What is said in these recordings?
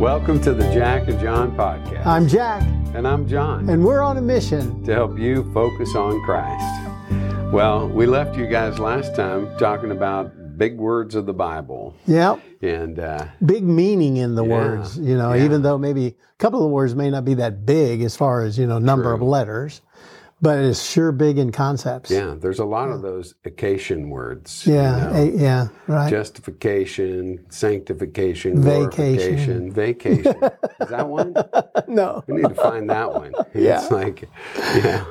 Welcome to the Jack and John podcast. I'm Jack, and I'm John and we're on a mission. to help you focus on Christ. Well, we left you guys last time talking about big words of the Bible. Yep. And uh, Big meaning in the Yeah, words, you know, yeah. even though maybe a couple of the words may not be that big as far as, you know, number of letters, but it's sure big in concepts. yeah, there's a lot of those occasion words. Yeah. you know. eh, yeah. Right. Justification, sanctification, Vacation. vacation. Is that one? no. We need to find that one. Yeah. It's like, you know,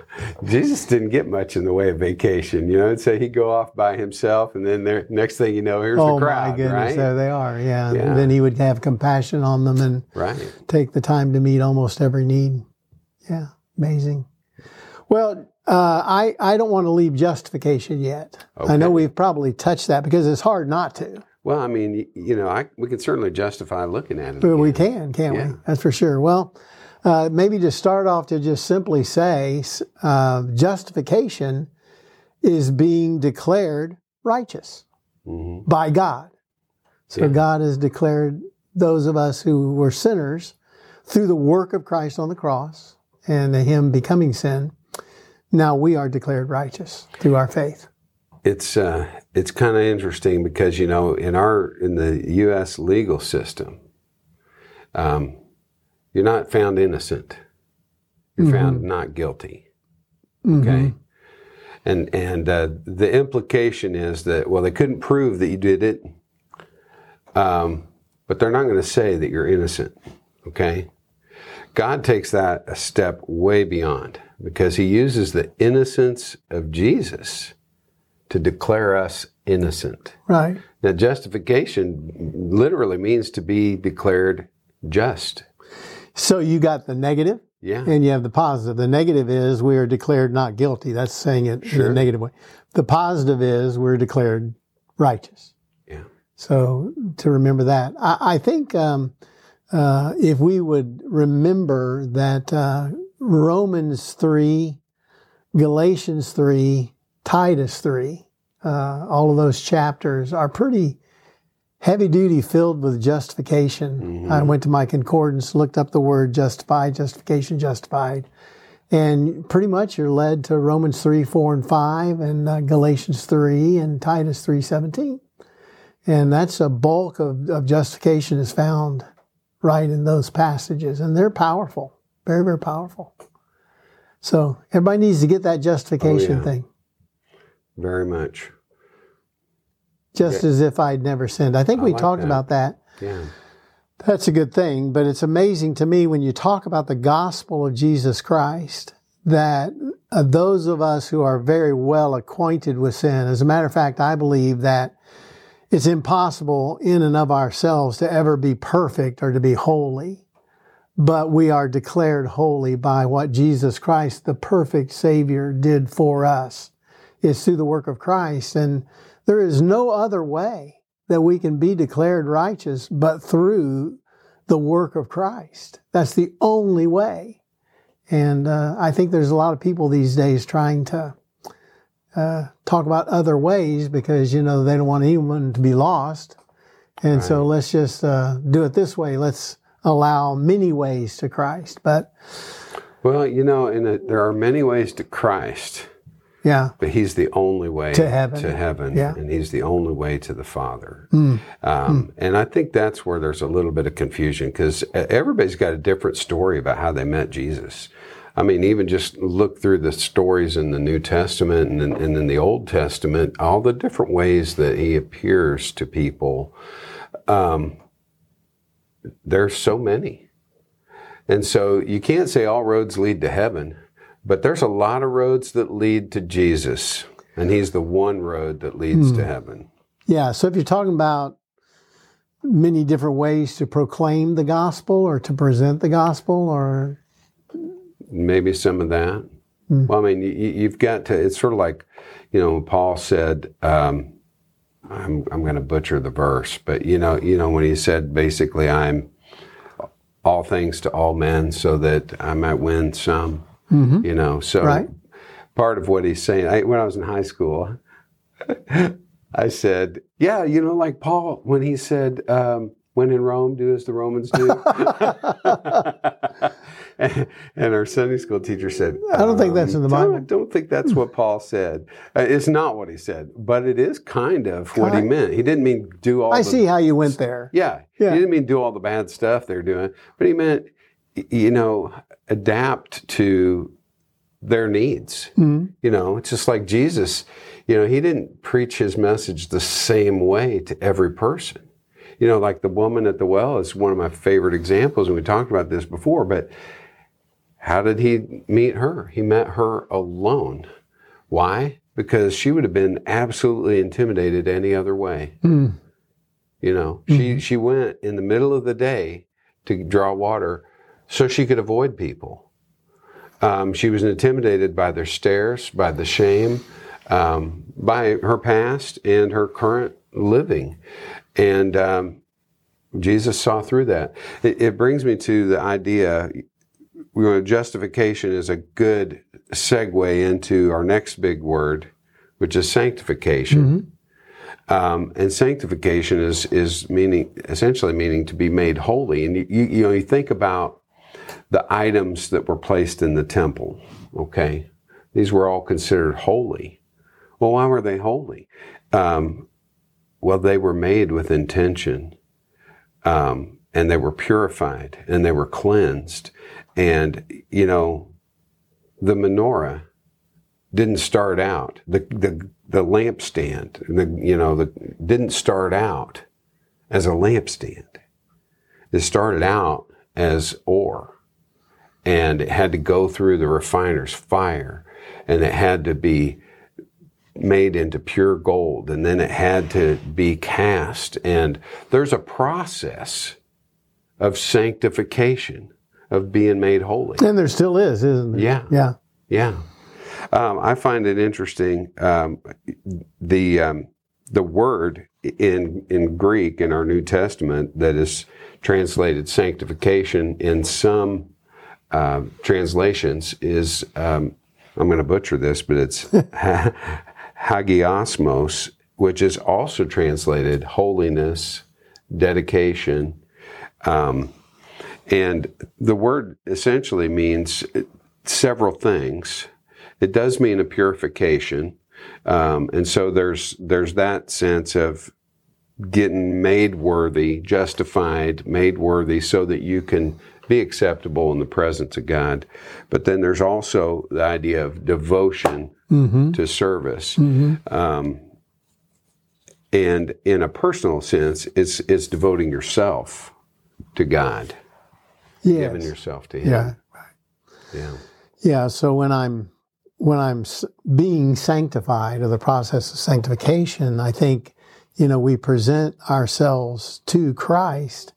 Jesus didn't get much in the way of vacation. You know, so he'd go off by himself, and then there, next thing you know, here's Oh the crowd, Oh my goodness, right? there they are. Yeah. Yeah. And then he would have compassion on them and right. take the time to meet almost every need. Yeah, amazing. Well, uh, I I don't want to leave justification yet. I know we've probably touched that because it's hard not to, Well, I mean, you know, I, we can certainly justify looking at it. but we can, can't Yeah. we? That's for sure. Well, uh, maybe to start off, to just simply say, uh, justification is being declared righteous Mhm. by God. So Yeah. God has declared those of us who were sinners through the work of Christ on the cross and Him becoming sin. Now we are declared righteous through our faith. It's uh, it's kind of interesting because you know in our in the U.S. legal system, um, you're not found innocent. You're found not guilty. Okay. And and uh, the implication is that well they couldn't prove that you did it, um, but they're not going to say that you're innocent. Okay. God takes that a step way beyond because He uses the innocence of Jesus to declare us innocent. Right. Now, justification literally means to be declared just. So you got the negative Yeah. and you have the positive. The negative is we are declared not guilty. That's saying it in a negative way. The positive is we're declared righteous. Yeah. So to remember that, I, I think um, uh, if we would remember that uh, Romans three, Galatians three, Titus three, uh, all of those chapters are pretty heavy duty, filled with justification. I went to my concordance, looked up the word justified, justification, justified. And pretty much you're led to Romans 3, 4, and 5, and uh, Galatians 3, and Titus 3, 17. And that's a bulk of, of justification is found right in those passages. And they're powerful, very, very powerful. So everybody needs to get that justification yeah. thing, Very much. just as if I'd never sinned. I think I we like talked that. about that. Yeah. That's a good thing, but it's amazing to me when you talk about the gospel of Jesus Christ that uh, those of us who are very well acquainted with sin, as a matter of fact, I believe that it's impossible in and of ourselves to ever be perfect or to be holy, but we are declared holy by what Jesus Christ, the perfect Savior, did for us. It's through the work of Christ, and there is no other way that we can be declared righteous but through the work of Christ. That's the only way. And uh, I think there's a lot of people these days trying to uh, talk about other ways because, you know, they don't want anyone to be lost. And so let's just uh, do it this way. Let's allow many ways to Christ. But Well, you know, in a, there are many ways to Christ, yeah, but He's the only way To heaven. To heaven, Yeah. And He's the only way to the Father. Um, And I think that's where there's a little bit of confusion because everybody's got a different story about how they met Jesus. I mean, even just look through the stories in the New Testament and, in- and in the Old Testament, all the different ways that He appears to people. Um, there's so many. And so you can't say all roads lead to heaven, but there's a lot of roads that lead to Jesus, and He's the one road that leads to heaven. yeah. So if you're talking about many different ways to proclaim the gospel or to present the gospel or Maybe some of that. Well, I mean, you, you've got to. It's sort of like, you know, Paul said. Um, I'm I'm going to butcher the verse, but you know, you know when he said basically, I'm all things to all men, so that I might win some. You know, so Right. part of what he's saying. I, when I was in high school, I said, "Yeah, you know, like Paul when he said, um, When in Rome, do as the Romans do. and, our Sunday school teacher said, I don't think that's in the "Don't- Bible." Don't think that's what Paul said. Uh, it's not what he said, but it is kind of what he meant. He didn't mean do all I the see how you went there. yeah. Yeah. He didn't mean do all the bad stuff they're doing, but he meant, you know, adapt to their needs. Mhm. You know, it's just like Jesus, you know, he didn't preach his message the same way to every person. You know, like the woman at the well is one of my favorite examples, and we talked about this before, but how did he meet her? He met her alone. Why? Because she would have been absolutely intimidated any other way. Mm. You know, she she went in the middle of the day to draw water so she could avoid people. Um, she was intimidated by their stares, by the shame, um, by her past and her current living, and um, Jesus saw through that. It, it brings me to the idea. You know, justification is a good segue into our next big word, which is sanctification. Um, and sanctification is is meaning essentially meaning to be made holy. And you, you, you know you think about the items that were placed in the temple. Okay, these were all considered holy. Well, why were they holy? Um, well, they were made with intention, um, and they were purified, and they were cleansed. And you know, the menorah didn't start out. The the the lampstand the you know the didn't start out as a lampstand. It started out as ore. And it had to go through the refiner's fire. And it had to be made into pure gold. And then it had to be cast. And there's a process of sanctification of being made holy And there still is, isn't there? Yeah. Yeah. yeah, um, I find it interesting. Um, the um, the word in in Greek in our New Testament that is translated sanctification in some uh, translations is um, I'm going to butcher this, but it's hagiosmos, which is also translated holiness, dedication. Um, and the word essentially means several things. It does mean a purification, um, and so there's there's that sense of getting made worthy, justified, made worthy, so that you can be acceptable in the presence of God. But then there's also the idea of devotion to service. Um, and in a personal sense, it's it's devoting yourself to God, giving Yes. yourself to Him. Yeah. Yeah. Yeah. So when I'm when I'm being sanctified or the process of sanctification, I think you know we present ourselves to Christ,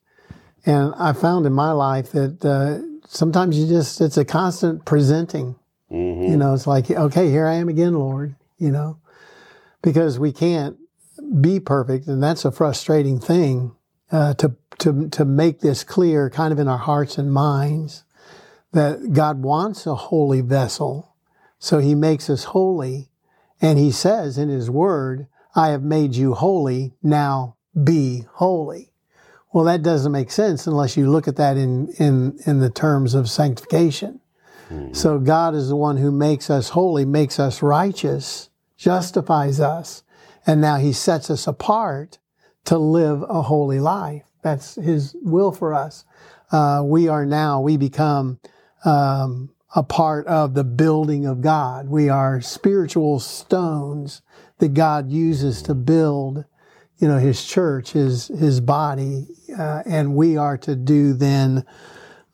and I found in my life that uh, sometimes you just it's a constant presenting. hmm You know, it's like okay, here I am again, Lord. You know, because we can't be perfect, and that's a frustrating thing uh, to to to make this clear, kind of in our hearts and minds that God wants a holy vessel. So he makes us holy. And he says in his word, I have made you holy. Now be holy. Well, that doesn't make sense unless you look at that in, in, in the terms of sanctification. So God is the one who makes us holy, makes us righteous, justifies us. And now he sets us apart to live a holy life. That's his will for us. Uh, we are now, we become um, a part of the building of God. We are spiritual stones that God uses to build, you know, His church, His His body, uh, and we are to do then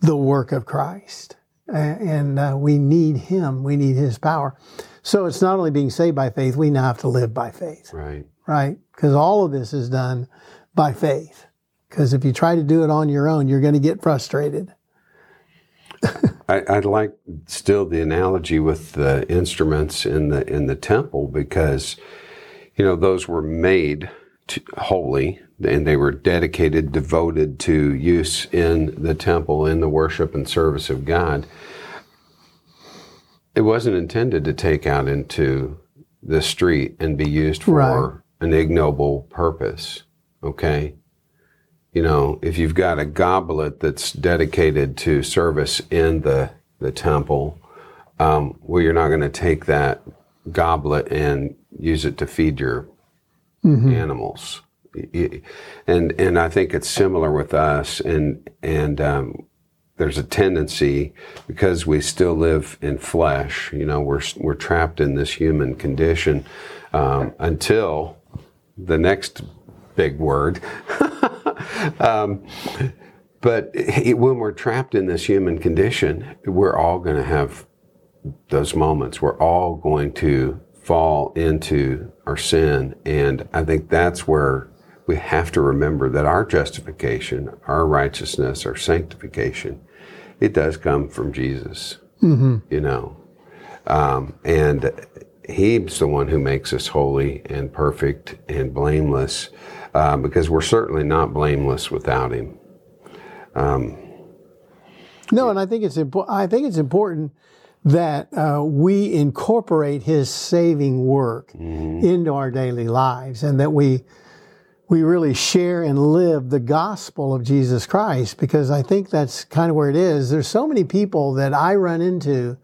the work of Christ. And uh, we need Him. We need His power. So it's not only being saved by faith; we now have to live by faith, Right. right? Because all of this is done by faith. Because if you try to do it on your own, you're going to get frustrated. I, I like still the analogy with the instruments in the in the temple because you know those were made holy and they were dedicated, devoted to use in the temple in the worship and service of God. It wasn't intended to take out into the street and be used for Right. an ignoble purpose. Okay. You know, if you've got a goblet that's dedicated to service in the, the temple, um, well, you're not going to take that goblet and use it to feed your animals. Y- y- And and I think it's similar with us. And and um, there's a tendency because we still live in flesh. You know, we're we're trapped in this human condition um, until the next big word. um, but he- when we're trapped in this human condition, we're all going to have those moments. We're all going to fall into our sin. And I think that's where we have to remember that our justification, our righteousness, our sanctification, it does come from Jesus. You know, um, and He's the one who makes us holy and perfect and blameless, uh, because we're certainly not blameless without Him. No, and I think it's important. I think it's important that uh, we incorporate His saving work into our daily lives, and that we we really share and live the gospel of Jesus Christ. Because I think that's kind of where it is. There's so many people that I run into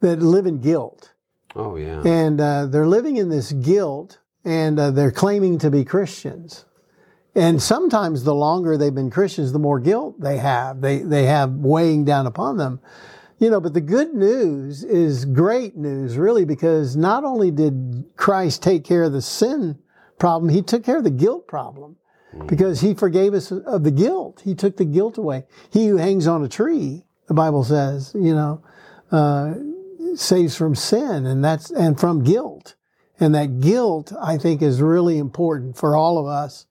that live in guilt, Oh yeah, and uh, they're living in this guilt, and uh, they're claiming to be Christians. And sometimes the longer they've been Christians, the more guilt they have. They they have weighing down upon them. You know, but the good news is great news, really, because not only did Christ take care of the sin problem, he took care of the guilt problem. Because he forgave us of the guilt. He took the guilt away. He who hangs on a tree, the Bible says, you know, uh, saves from sin and that's and from guilt. And that guilt, I think, is really important for all of us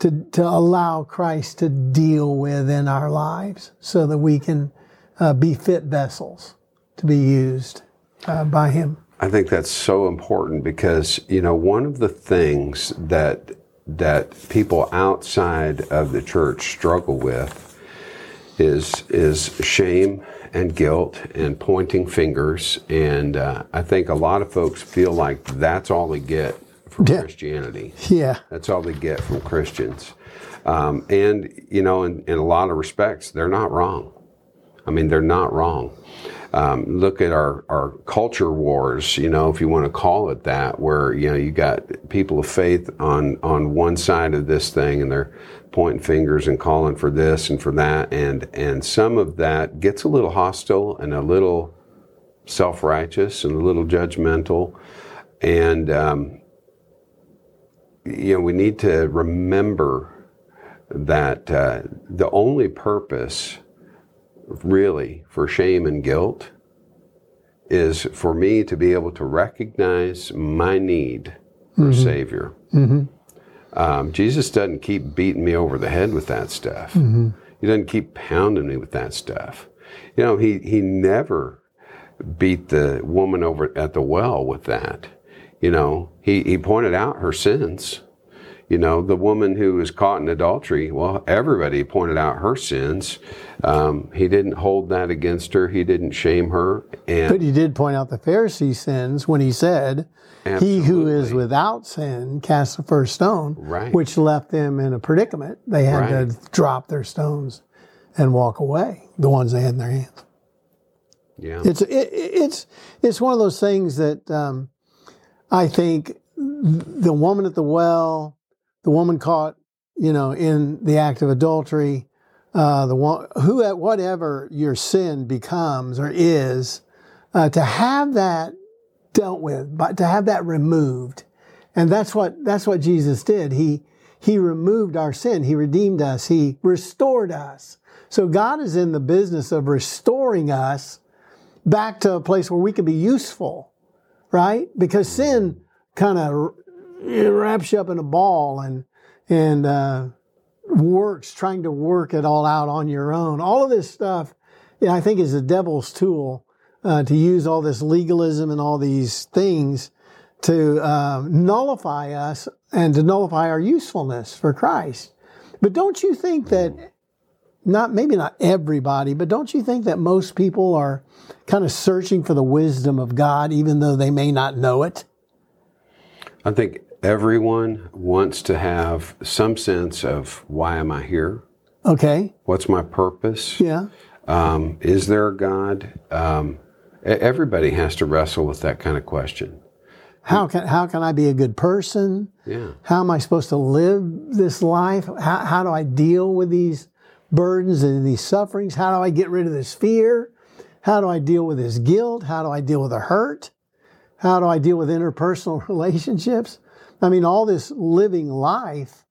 to, to allow Christ to deal with in our lives so that we can uh, be fit vessels to be used uh, by Him. I think that's so important because you know one of the things that that people outside of the church struggle with is is shame and guilt and pointing fingers, and uh, I think a lot of folks feel like that's all they get from Yeah. Christianity. Yeah. That's all they get from Christians. Um, and, you know, in, in a lot of respects, they're not wrong. I mean, they're not wrong. Um, look at our, our culture wars, you know, if you want to call it that, where, you know, you got people of faith on, on one side of this thing and they're pointing fingers and calling for this and for that. And, and some of that gets a little hostile and a little self righteous and a little judgmental. And, um, you know, we need to remember that uh, the only purpose, really, for shame and guilt is for me to be able to recognize my need for a Savior. Mm-hmm. Um, Jesus doesn't keep beating me over the head with that stuff. Mm-hmm. He doesn't keep pounding me with that stuff. You know, he, he never beat the woman over at the well with that. You know, he, he pointed out her sins. You know, the woman who was caught in adultery, well, everybody pointed out her sins. Um, he didn't hold that against her. He didn't shame her. And But he did point out the Pharisee sins when he said, He who is without sin cast the first stone, Right. which left them in a predicament. They had Right. to drop their stones and walk away, the ones they had in their hands. yeah, It's it, it's it's one of those things that um, I think the woman at the well, the woman caught, you know, in the act of adultery, uh, the one who whatever your sin becomes or is, uh, to have that dealt with, but to have that removed, and that's what that's what Jesus did. He he removed our sin. He redeemed us. He restored us. So God is in the business of restoring us back to a place where we can be useful, right? Because sin kind of wraps you up in a ball and and uh, works trying to work it all out on your own. All of this stuff, I think, is the devil's tool uh, to use all this legalism and all these things to uh, nullify us and to nullify our usefulness for Christ. But don't you think that not maybe not everybody, but don't you think that most people are kind of searching for the wisdom of God, even though they may not know it? I think everyone wants to have some sense of why am I here? Okay. What's my purpose? Yeah. Um, is there a God? Um, everybody has to wrestle with that kind of question. How can how can I be a good person? Yeah. How am I supposed to live this life? How, how do I deal with these burdens and these sufferings? How do I get rid of this fear? How do I deal with this guilt? How do I deal with the hurt? How do I deal with interpersonal relationships? I mean, all this living life,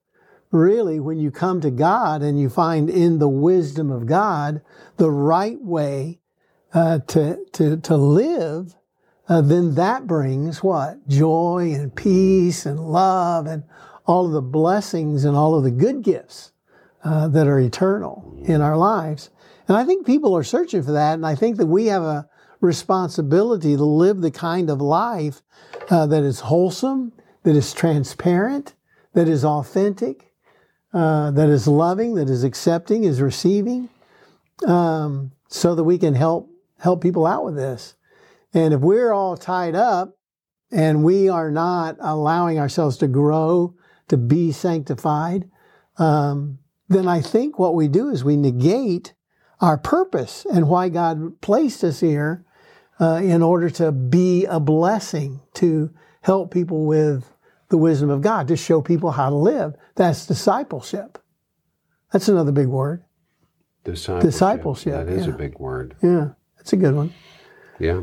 really, when you come to God and you find in the wisdom of God the right way uh, to, to, to live, uh, then that brings what? Joy and peace and love and all of the blessings and all of the good gifts uh, that are eternal in our lives. And I think people are searching for that. And I think that we have a responsibility to live the kind of life uh, that is wholesome, that is transparent, that is authentic, uh, that is loving, that is accepting, is receiving, um, so that we can help help people out with this. And if we're all tied up and we are not allowing ourselves to grow, to be sanctified, um, then I think what we do is we negate our purpose and why God placed us here uh, in order to be a blessing, to help people with the wisdom of God, to show people how to live. That's discipleship. That's another big word. Discipleship. Discipleship, That is yeah. a big word. Yeah, that's a good one. Yeah.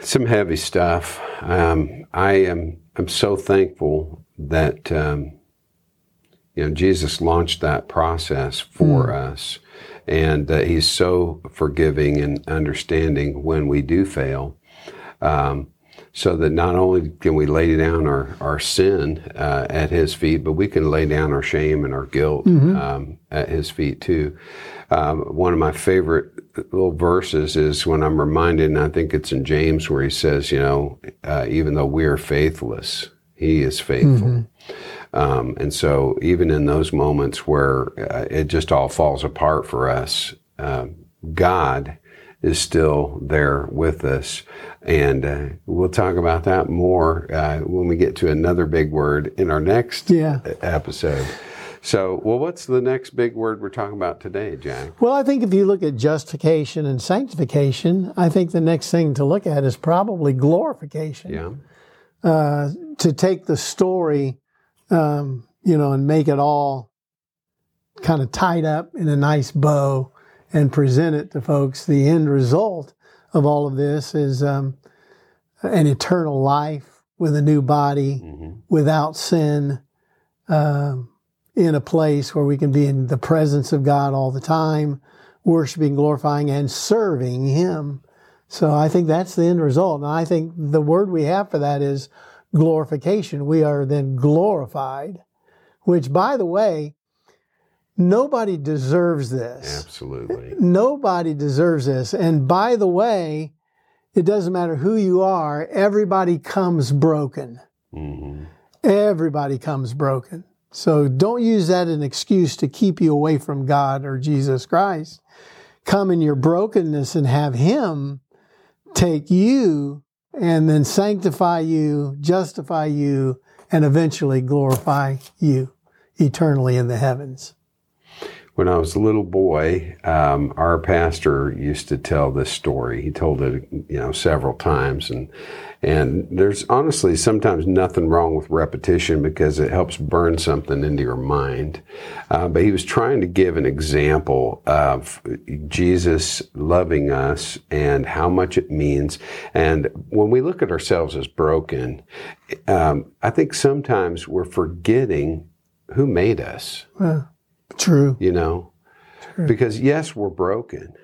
Some heavy stuff. Um, I am I'm so thankful that um, you know Jesus launched that process for us, and uh, He's so forgiving and understanding when we do fail. Um, so that not only can we lay down our, our sin uh, at his feet, but we can lay down our shame and our guilt um, at his feet too. Um, one of my favorite little verses is when I'm reminded, and I think it's in James where he says, you know, uh, even though we are faithless, he is faithful. Um, and so, even in those moments where uh, it just all falls apart for us, uh, God is still there with us. And uh, we'll talk about that more uh, when we get to another big word in our next Yeah. episode. So, well, what's the next big word we're talking about today, Jack? Well, I think if you look at justification and sanctification, I think the next thing to look at is probably glorification. Yeah. Uh, to take the story, um, you know, and make it all kind of tied up in a nice bow and present it to folks. The end result of all of this is um, an eternal life with a new body, without sin, um, in a place where we can be in the presence of God all the time, worshiping, glorifying, and serving Him. So I think that's the end result. And I think the word we have for that is glorification. We are then glorified, which, by the way, nobody deserves this. Absolutely. Nobody deserves this. And by the way, it doesn't matter who you are, everybody comes broken. hmm Everybody comes broken. So don't use that as an excuse to keep you away from God or Jesus Christ. Come in your brokenness and have Him take you and then sanctify you, justify you, and eventually glorify you eternally in the heavens. When I was a little boy, um, our pastor used to tell this story. He told it, you know, several times, and and there's honestly sometimes nothing wrong with repetition because it helps burn something into your mind. Uh, but he was trying to give an example of Jesus loving us and how much it means. And when we look at ourselves as broken, um, I think sometimes we're forgetting who made us True. you know because yes we're broken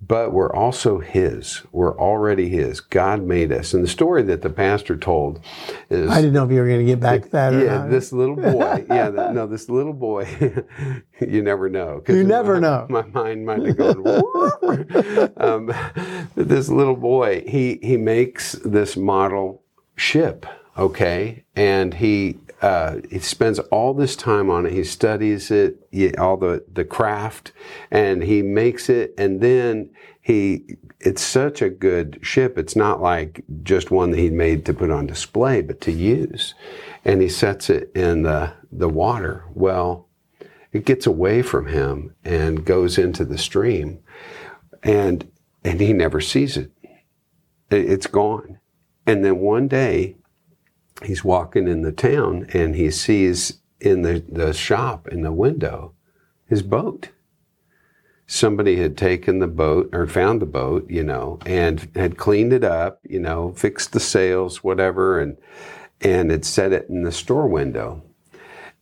but we're also his we're already his god made us and the story that the pastor told is I didn't know if you were going to get back to that or yeah not. this little boy yeah no this little boy you never know. You never my, know. my mind might have gone um, this little boy he he makes this model ship okay and he uh, he spends all this time on it. He studies it, all the the craft, and he makes it. And then he, it's such a good ship. It's not like just one that he made to put on display, but to use. And he sets it in the the water. Well, it gets away from him and goes into the stream, and and he never sees it. It's gone. And then one day he's walking in the town and he sees in the, the shop in the window his boat. Somebody had taken the boat or found the boat, you know, and had cleaned it up, you know, fixed the sails, whatever, and and had set it in the store window.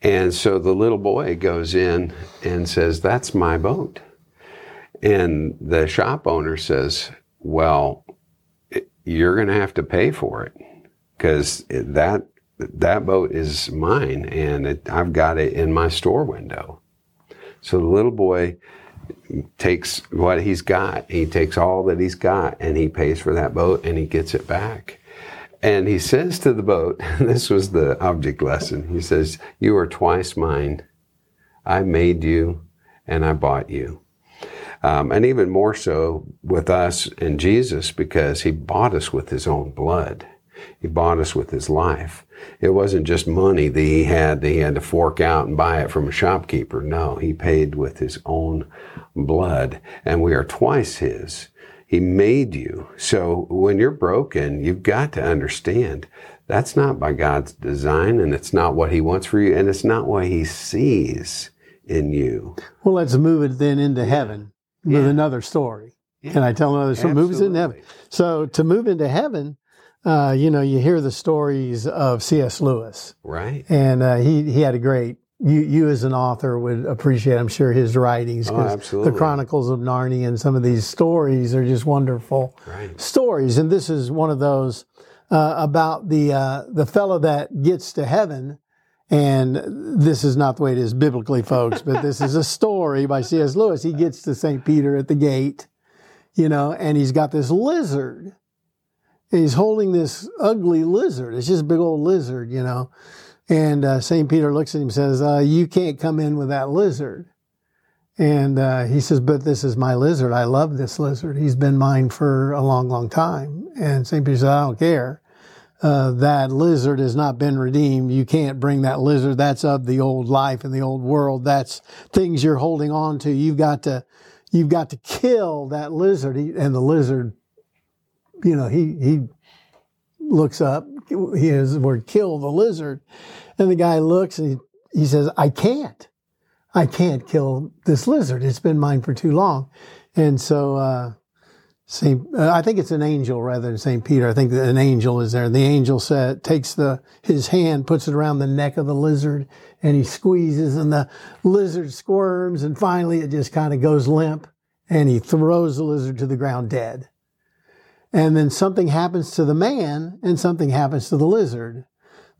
And so the little boy goes in and says, That's my boat. And the shop owner says, Well, you're going to have to pay for it because that that boat is mine and it, I've got it in my store window. So the little boy takes what he's got. He takes all that he's got and he pays for that boat and he gets it back. And he says to the boat, this was the object lesson. He says, You are twice mine. I made you and I bought you. Um, and even more so with us and Jesus because he bought us with his own blood. He bought us with his life. It wasn't just money that he had that he had to fork out and buy it from a shopkeeper. No, he paid with his own blood, and we are twice his. He made you. So when you're broken, you've got to understand that's not by God's design, and it's not what he wants for you, and it's not what he sees in you. Well, let's move it then into heaven with yeah. another story. Yeah. Can I tell another story? Move us into heaven. So to move into heaven, uh, you know, you hear the stories of C.S. Lewis, right? And uh, he he had a great. You you as an author would appreciate, I'm sure, his writings because oh, the Chronicles of Narnia and some of these stories are just wonderful right. stories. And this is one of those uh, about the uh, the fellow that gets to heaven. And this is not the way it is biblically, folks, but this is a story by C.S. Lewis. He gets to St. Peter at the gate, you know, and he's got this lizard he's holding this ugly lizard. It's just a big old lizard, you know. And uh, St. Peter looks at him and says, uh, You can't come in with that lizard. And uh, he says, But this is my lizard. I love this lizard. He's been mine for a long, long time. And St. Peter says, I don't care. Uh, that lizard has not been redeemed. You can't bring that lizard. That's of the old life and the old world. That's things you're holding on to. You've got to, you've got to kill that lizard. And the lizard you know, he, he looks up, he has the word kill the lizard. And the guy looks and he, he says, I can't. I can't kill this lizard. It's been mine for too long. And so, uh, Saint, uh, I think it's an angel rather than Saint Peter. I think that an angel is there. The angel said, takes the his hand, puts it around the neck of the lizard, and he squeezes, and the lizard squirms, and finally it just kind of goes limp, and he throws the lizard to the ground dead. And then something happens to the man and something happens to the lizard.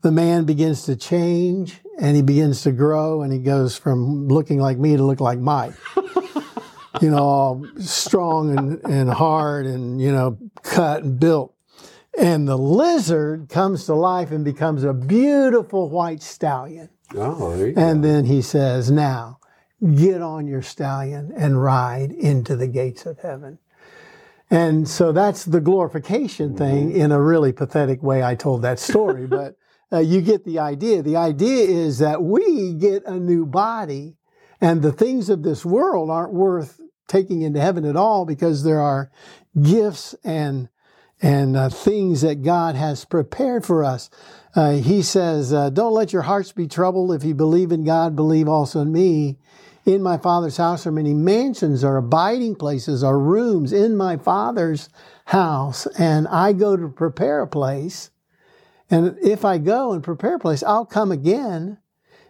The man begins to change and he begins to grow and he goes from looking like me to look like Mike. you know, all strong and, and hard and, you know, cut and built. And the lizard comes to life and becomes a beautiful white stallion. Oh, and go. then he says, Now, get on your stallion and ride into the gates of heaven. And so that's the glorification thing in a really pathetic way. I told that story, but uh, you get the idea. The idea is that we get a new body and the things of this world aren't worth taking into heaven at all because there are gifts and and uh, things that God has prepared for us. Uh, he says, uh, "Don't let your hearts be troubled. If you believe in God, believe also in me. In my Father's house are many mansions, or abiding places, or rooms in my Father's house, and I go to prepare a place. And if I go and prepare a place, I'll come again,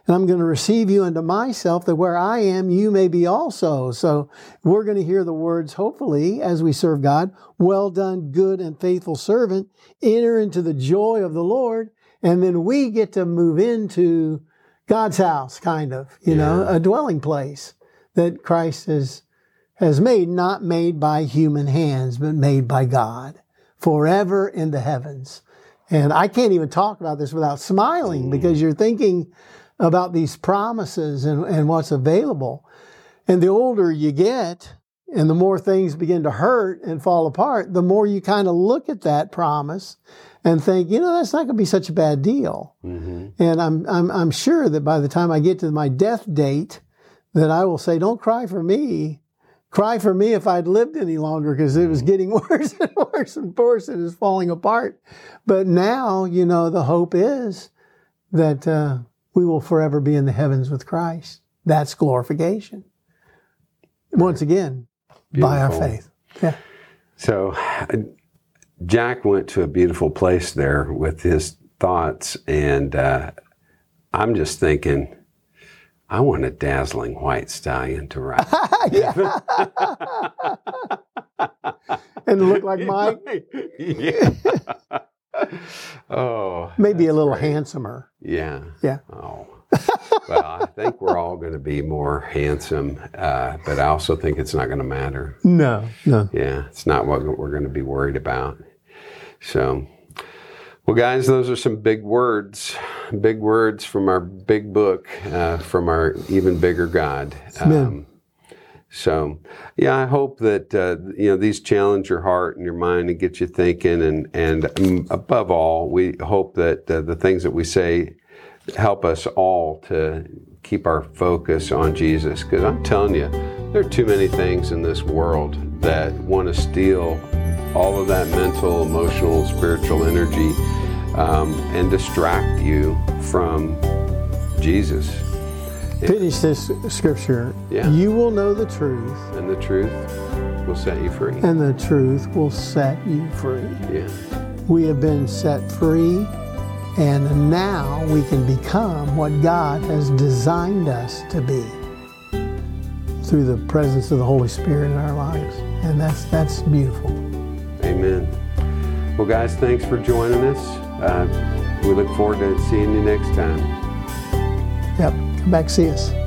and I'm going to receive you unto myself, that where I am, you may be also. So we're going to hear the words, hopefully, as we serve God, well done, good and faithful servant, enter into the joy of the Lord. And then we get to move into God's house, kind of, you yeah. know, a dwelling place that Christ has, has made, not made by human hands, but made by God forever in the heavens. And I can't even talk about this without smiling mm. because you're thinking about these promises and, and what's available. And the older you get, and the more things begin to hurt and fall apart, the more you kind of look at that promise and think, you know, that's not going to be such a bad deal. Mm-hmm. And I'm, I'm, I'm sure that by the time I get to my death date, that I will say, don't cry for me. Cry for me if I'd lived any longer because it was mm-hmm. getting worse and worse and worse and it's falling apart. But now, you know, the hope is that uh, we will forever be in the heavens with Christ. That's glorification. Once again, Beautiful. by our faith. Yeah. So Jack went to a beautiful place there with his thoughts, and uh, I'm just thinking, I want a dazzling white stallion to ride. and look like Mike. yeah. oh, maybe a little great. handsomer. Yeah. Yeah. Oh well, I think we're all going to be more handsome, uh, but I also think it's not going to matter. No, no. Yeah, it's not what we're going to be worried about. So, well, guys, those are some big words, big words from our big book, uh, from our even bigger God. Um, so, yeah, I hope that uh, you know these challenge your heart and your mind and get you thinking, and and um, above all, we hope that uh, the things that we say help us all to keep our focus on Jesus. Because I'm telling you, there are too many things in this world that want to steal all of that mental, emotional, spiritual energy um, and distract you from Jesus. Finish this scripture. Yeah. You will know the truth. And the truth will set you free. And the truth will set you free. Yeah. We have been set free and now we can become what God has designed us to be through the presence of the Holy Spirit in our lives. And that's that's beautiful. Amen. Well, guys, thanks for joining us. Uh, we look forward to seeing you next time. Yep. Come back see us.